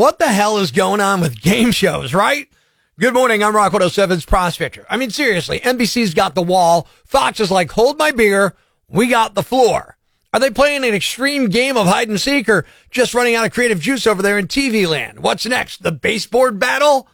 What the hell is going on with game shows, right? Good morning. I'm Rock 107's Prospector. I mean, seriously, NBC's got the wall. Fox is like, hold my beer. We got the floor. Are they playing an extreme game of hide and seek or just running out of creative juice over there in TV land? What's next? The baseboard battle?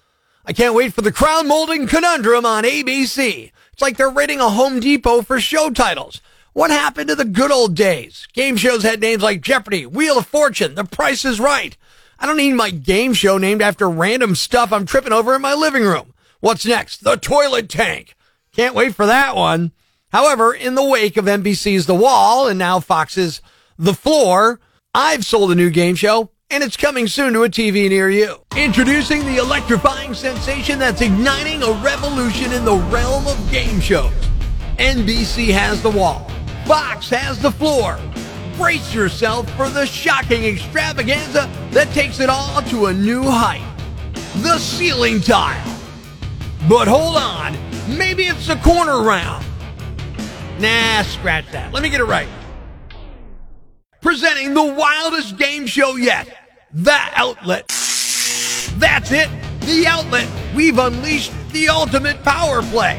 I can't wait for the crown molding conundrum on ABC. It's like they're raiding a Home Depot for show titles. What happened to the good old days? Game shows had names like Jeopardy, Wheel of Fortune, The Price is Right. I don't need my game show named after random stuff I'm tripping over in my living room. What's next? The toilet tank. Can't wait for that one. However, in the wake of NBC's The Wall and now Fox's The Floor, I've sold a new game show and it's coming soon to a TV near you. Introducing the electrifying sensation that's igniting a revolution in the realm of game shows. NBC has The Wall. Fox has The Floor. Brace yourself for the shocking extravaganza that takes it all to a new height. The ceiling tile. But hold on, maybe it's the corner round. Nah, scratch that. Let me get it right. Presenting the wildest game show yet. The Outlet. That's it. The Outlet. We've unleashed the ultimate power play.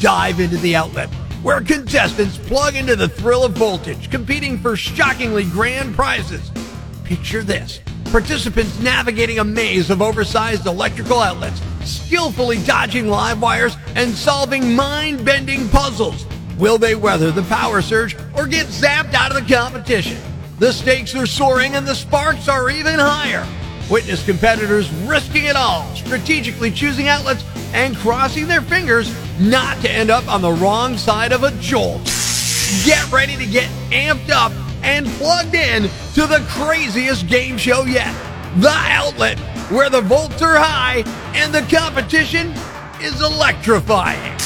Dive into the Outlet where contestants plug into the thrill of voltage, competing for shockingly grand prizes. Picture this participants navigating a maze of oversized electrical outlets, skillfully dodging live wires, and solving mind bending puzzles. Will they weather the power surge or get zapped out of the competition? The stakes are soaring and the sparks are even higher. Witness competitors risking it all, strategically choosing outlets and crossing their fingers not to end up on the wrong side of a jolt. Get ready to get amped up and plugged in to the craziest game show yet. The Outlet, where the volts are high and the competition is electrifying.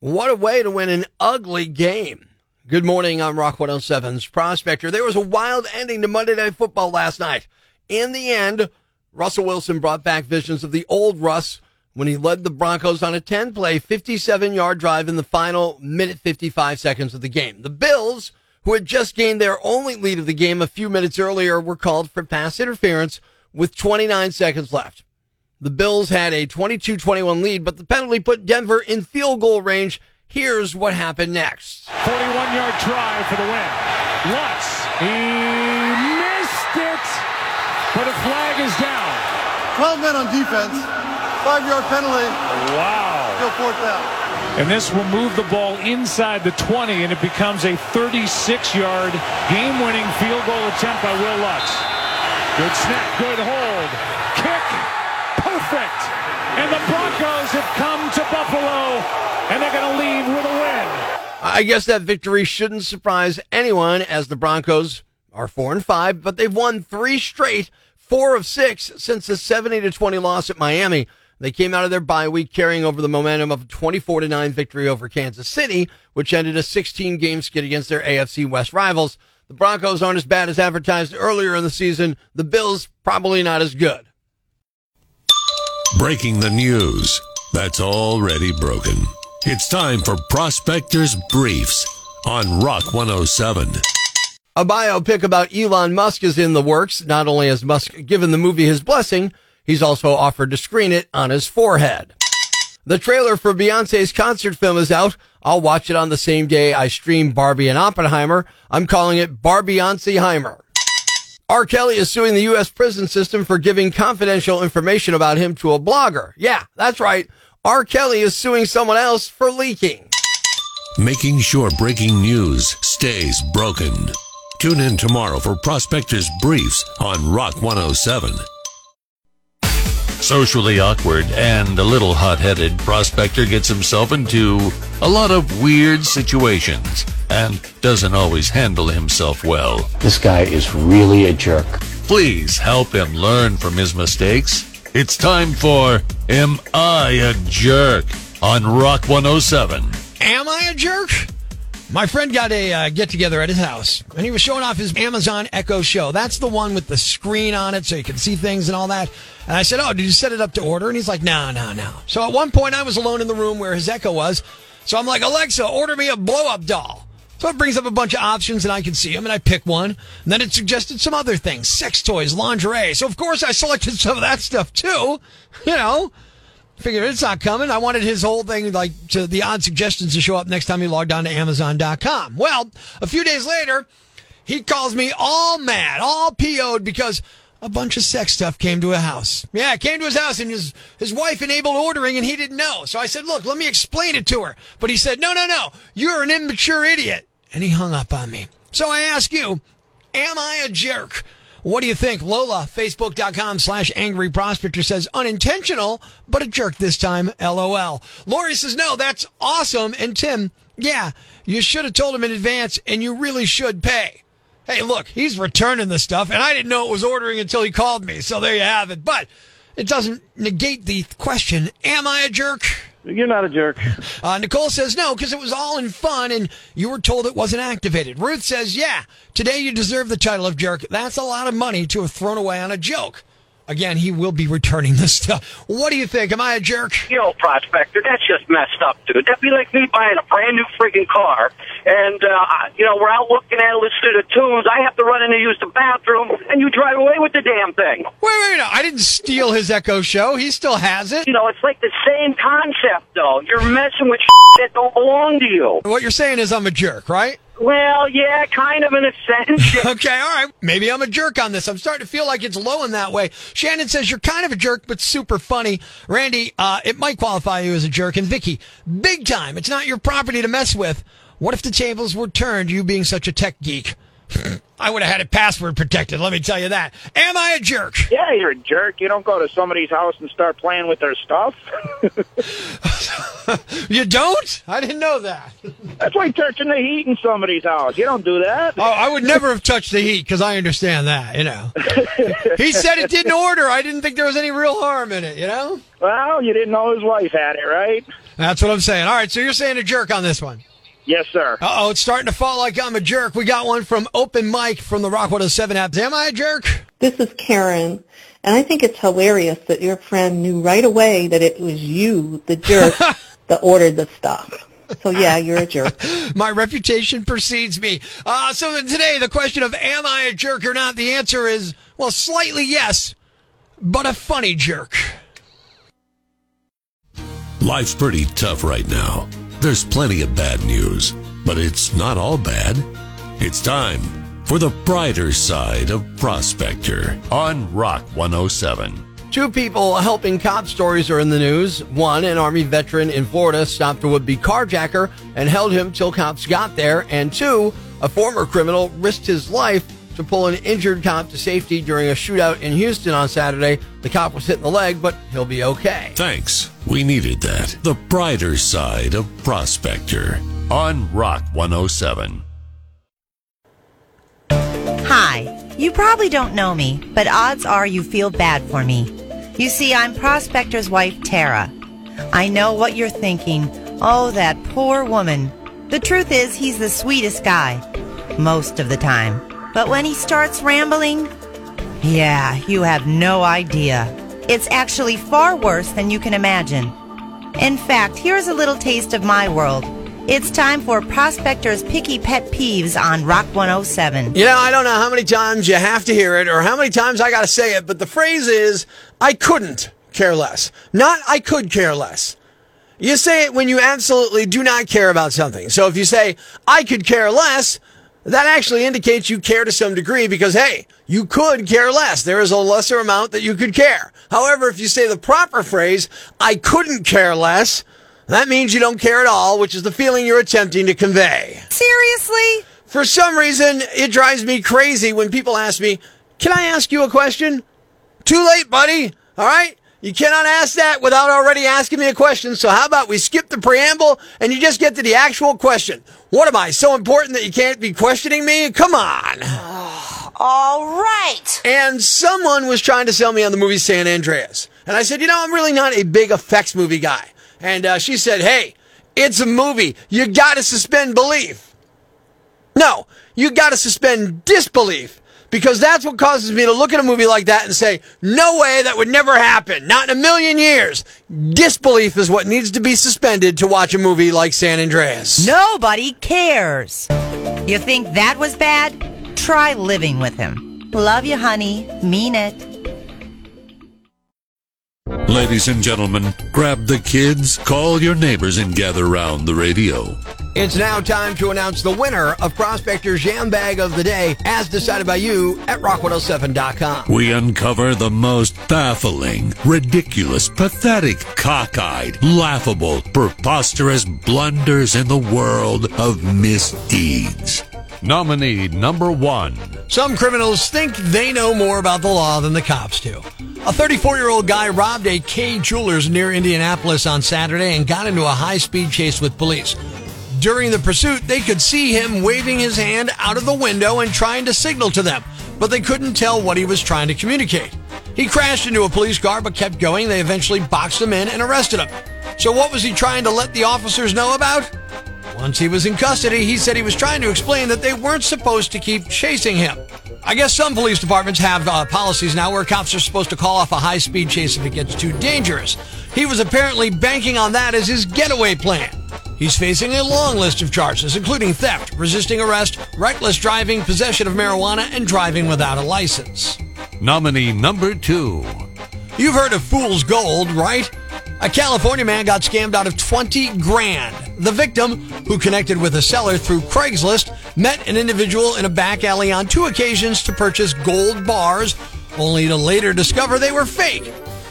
What a way to win an ugly game. Good morning, I'm Rock 107's Prospector. There was a wild ending to Monday Night Football last night. In the end, Russell Wilson brought back visions of the old Russ when he led the Broncos on a 10 play, 57 yard drive in the final minute 55 seconds of the game. The Bills, who had just gained their only lead of the game a few minutes earlier, were called for pass interference with 29 seconds left. The Bills had a 22 21 lead, but the penalty put Denver in field goal range. Here's what happened next 41 yard try for the win. Lutz, he 12 men on defense. Five yard penalty. Wow. Still fourth down. And this will move the ball inside the 20, and it becomes a 36 yard game winning field goal attempt by Will Lutz. Good snap, good hold. Kick, perfect. And the Broncos have come to Buffalo, and they're going to leave with a win. I guess that victory shouldn't surprise anyone as the Broncos are four and five, but they've won three straight, four of six since the 70 to 20 loss at Miami. They came out of their bye week carrying over the momentum of a 24 to 9 victory over Kansas City, which ended a 16 game skid against their AFC West rivals. The Broncos aren't as bad as advertised earlier in the season. The Bills probably not as good. Breaking the news that's already broken. It's time for Prospectors Briefs on Rock 107. A biopic about Elon Musk is in the works. Not only has Musk given the movie his blessing, He's also offered to screen it on his forehead. The trailer for Beyonce's concert film is out. I'll watch it on the same day I stream Barbie and Oppenheimer. I'm calling it Barbieanceheimer. R. Kelly is suing the U.S. prison system for giving confidential information about him to a blogger. Yeah, that's right. R. Kelly is suing someone else for leaking. Making sure breaking news stays broken. Tune in tomorrow for Prospectors Briefs on Rock 107. Socially awkward and a little hot headed, Prospector gets himself into a lot of weird situations and doesn't always handle himself well. This guy is really a jerk. Please help him learn from his mistakes. It's time for Am I a Jerk on Rock 107. Am I a jerk? My friend got a uh, get together at his house, and he was showing off his Amazon Echo Show. That's the one with the screen on it, so you can see things and all that. And I said, "Oh, did you set it up to order?" And he's like, "No, no, no." So at one point, I was alone in the room where his Echo was. So I'm like, "Alexa, order me a blow up doll." So it brings up a bunch of options and I can see them and I pick one. And then it suggested some other things, sex toys, lingerie. So of course I selected some of that stuff too. You know, figured it's not coming. I wanted his whole thing, like to the odd suggestions to show up next time he logged on to Amazon.com. Well, a few days later, he calls me all mad, all PO'd because a bunch of sex stuff came to a house. Yeah, it came to his house and his, his wife enabled ordering and he didn't know. So I said, look, let me explain it to her. But he said, no, no, no, you're an immature idiot. And he hung up on me. So I ask you, am I a jerk? What do you think? Lola, facebook.com slash angry prospector says unintentional, but a jerk this time. LOL. Lori says, no, that's awesome. And Tim, yeah, you should have told him in advance and you really should pay. Hey, look, he's returning the stuff and I didn't know it was ordering until he called me. So there you have it. But it doesn't negate the question, am I a jerk? You're not a jerk. Uh, Nicole says no, because it was all in fun and you were told it wasn't activated. Ruth says, yeah, today you deserve the title of jerk. That's a lot of money to have thrown away on a joke. Again, he will be returning this stuff. What do you think? Am I a jerk? You Yo, prospector, that's just messed up, dude. That'd be like me buying a brand new friggin' car, and uh, you know we're out looking at it, listening to tunes. I have to run in to use the bathroom, and you drive away with the damn thing. Wait, wait, no. I didn't steal his Echo Show. He still has it. You know, it's like the same concept, though. You're messing with that don't belong to you. What you're saying is I'm a jerk, right? Well, yeah, kind of in a sense. Okay, all right. Maybe I'm a jerk on this. I'm starting to feel like it's low in that way. Shannon says you're kind of a jerk, but super funny. Randy, uh, it might qualify you as a jerk. And Vicky, big time. It's not your property to mess with. What if the tables were turned, you being such a tech geek? I would have had it password protected, let me tell you that. Am I a jerk? Yeah, you're a jerk. You don't go to somebody's house and start playing with their stuff. You don't? I didn't know that. That's like touching the heat in somebody's house. You don't do that. Oh, I would never have touched the heat because I understand that, you know. he said it didn't order. I didn't think there was any real harm in it, you know? Well, you didn't know his wife had it, right? That's what I'm saying. All right, so you're saying a jerk on this one. Yes, sir. Uh oh, it's starting to fall like I'm a jerk. We got one from Open Mike from the Rock 107 app. Am I a jerk? This is Karen, and I think it's hilarious that your friend knew right away that it was you, the jerk, that ordered the stuff. So yeah, you're a jerk. My reputation precedes me. Uh, so today, the question of am I a jerk or not? The answer is, well, slightly yes, but a funny jerk. Life's pretty tough right now. There's plenty of bad news, but it's not all bad. It's time for the brighter side of Prospector on Rock 107. Two people helping cop stories are in the news. One, an Army veteran in Florida, stopped a would be carjacker and held him till cops got there. And two, a former criminal risked his life to pull an injured cop to safety during a shootout in Houston on Saturday. The cop was hit in the leg, but he'll be okay. Thanks. We needed that. The brighter side of Prospector on Rock 107. Hi. You probably don't know me, but odds are you feel bad for me. You see, I'm Prospector's wife, Tara. I know what you're thinking. Oh, that poor woman. The truth is, he's the sweetest guy. Most of the time. But when he starts rambling, yeah, you have no idea. It's actually far worse than you can imagine. In fact, here's a little taste of my world. It's time for Prospector's Picky Pet Peeves on Rock 107. You know, I don't know how many times you have to hear it or how many times I got to say it, but the phrase is, I couldn't care less. Not I could care less. You say it when you absolutely do not care about something. So if you say, I could care less, that actually indicates you care to some degree because, hey, you could care less. There is a lesser amount that you could care. However, if you say the proper phrase, I couldn't care less, that means you don't care at all, which is the feeling you're attempting to convey. Seriously? For some reason, it drives me crazy when people ask me, Can I ask you a question? Too late, buddy. All right? You cannot ask that without already asking me a question. So how about we skip the preamble and you just get to the actual question? What am I, so important that you can't be questioning me? Come on. All right. And someone was trying to sell me on the movie San Andreas. And I said, you know, I'm really not a big effects movie guy. And uh, she said, hey, it's a movie. You got to suspend belief. No, you got to suspend disbelief because that's what causes me to look at a movie like that and say, no way, that would never happen. Not in a million years. Disbelief is what needs to be suspended to watch a movie like San Andreas. Nobody cares. You think that was bad? Try living with him. Love you, honey. Mean it. Ladies and gentlemen, grab the kids, call your neighbors, and gather round the radio. It's now time to announce the winner of Prospector's Jam Bag of the Day, as decided by you at rock107.com. We uncover the most baffling, ridiculous, pathetic, cockeyed, laughable, preposterous blunders in the world of misdeeds. Nominee number one. Some criminals think they know more about the law than the cops do. A 34 year old guy robbed a Kay Jewelers near Indianapolis on Saturday and got into a high speed chase with police. During the pursuit, they could see him waving his hand out of the window and trying to signal to them, but they couldn't tell what he was trying to communicate. He crashed into a police car but kept going. They eventually boxed him in and arrested him. So, what was he trying to let the officers know about? Once he was in custody, he said he was trying to explain that they weren't supposed to keep chasing him. I guess some police departments have uh, policies now where cops are supposed to call off a high speed chase if it gets too dangerous. He was apparently banking on that as his getaway plan. He's facing a long list of charges, including theft, resisting arrest, reckless driving, possession of marijuana, and driving without a license. Nominee number two. You've heard of fool's gold, right? A California man got scammed out of 20 grand. The victim, who connected with a seller through Craigslist, met an individual in a back alley on two occasions to purchase gold bars, only to later discover they were fake.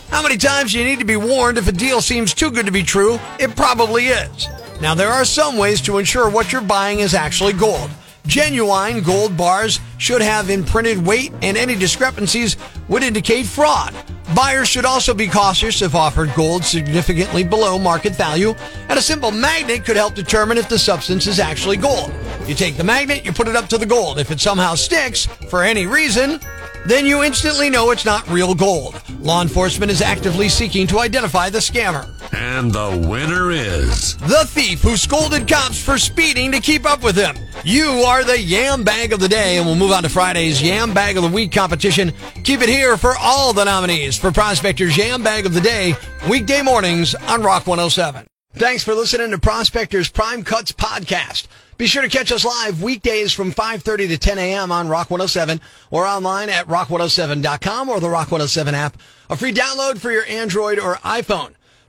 How many times do you need to be warned if a deal seems too good to be true? It probably is. Now, there are some ways to ensure what you're buying is actually gold. Genuine gold bars should have imprinted weight, and any discrepancies would indicate fraud. Buyers should also be cautious if offered gold significantly below market value, and a simple magnet could help determine if the substance is actually gold. You take the magnet, you put it up to the gold. If it somehow sticks, for any reason, then you instantly know it's not real gold. Law enforcement is actively seeking to identify the scammer. And the winner is. The thief who scolded cops for speeding to keep up with him. You are the Yam Bag of the Day, and we'll move on to Friday's Yam Bag of the Week competition. Keep it here for all the nominees for Prospector's Yam Bag of the Day, weekday mornings on Rock 107. Thanks for listening to Prospector's Prime Cuts podcast. Be sure to catch us live weekdays from 5.30 to 10 a.m. on Rock 107 or online at rock107.com or the Rock 107 app. A free download for your Android or iPhone.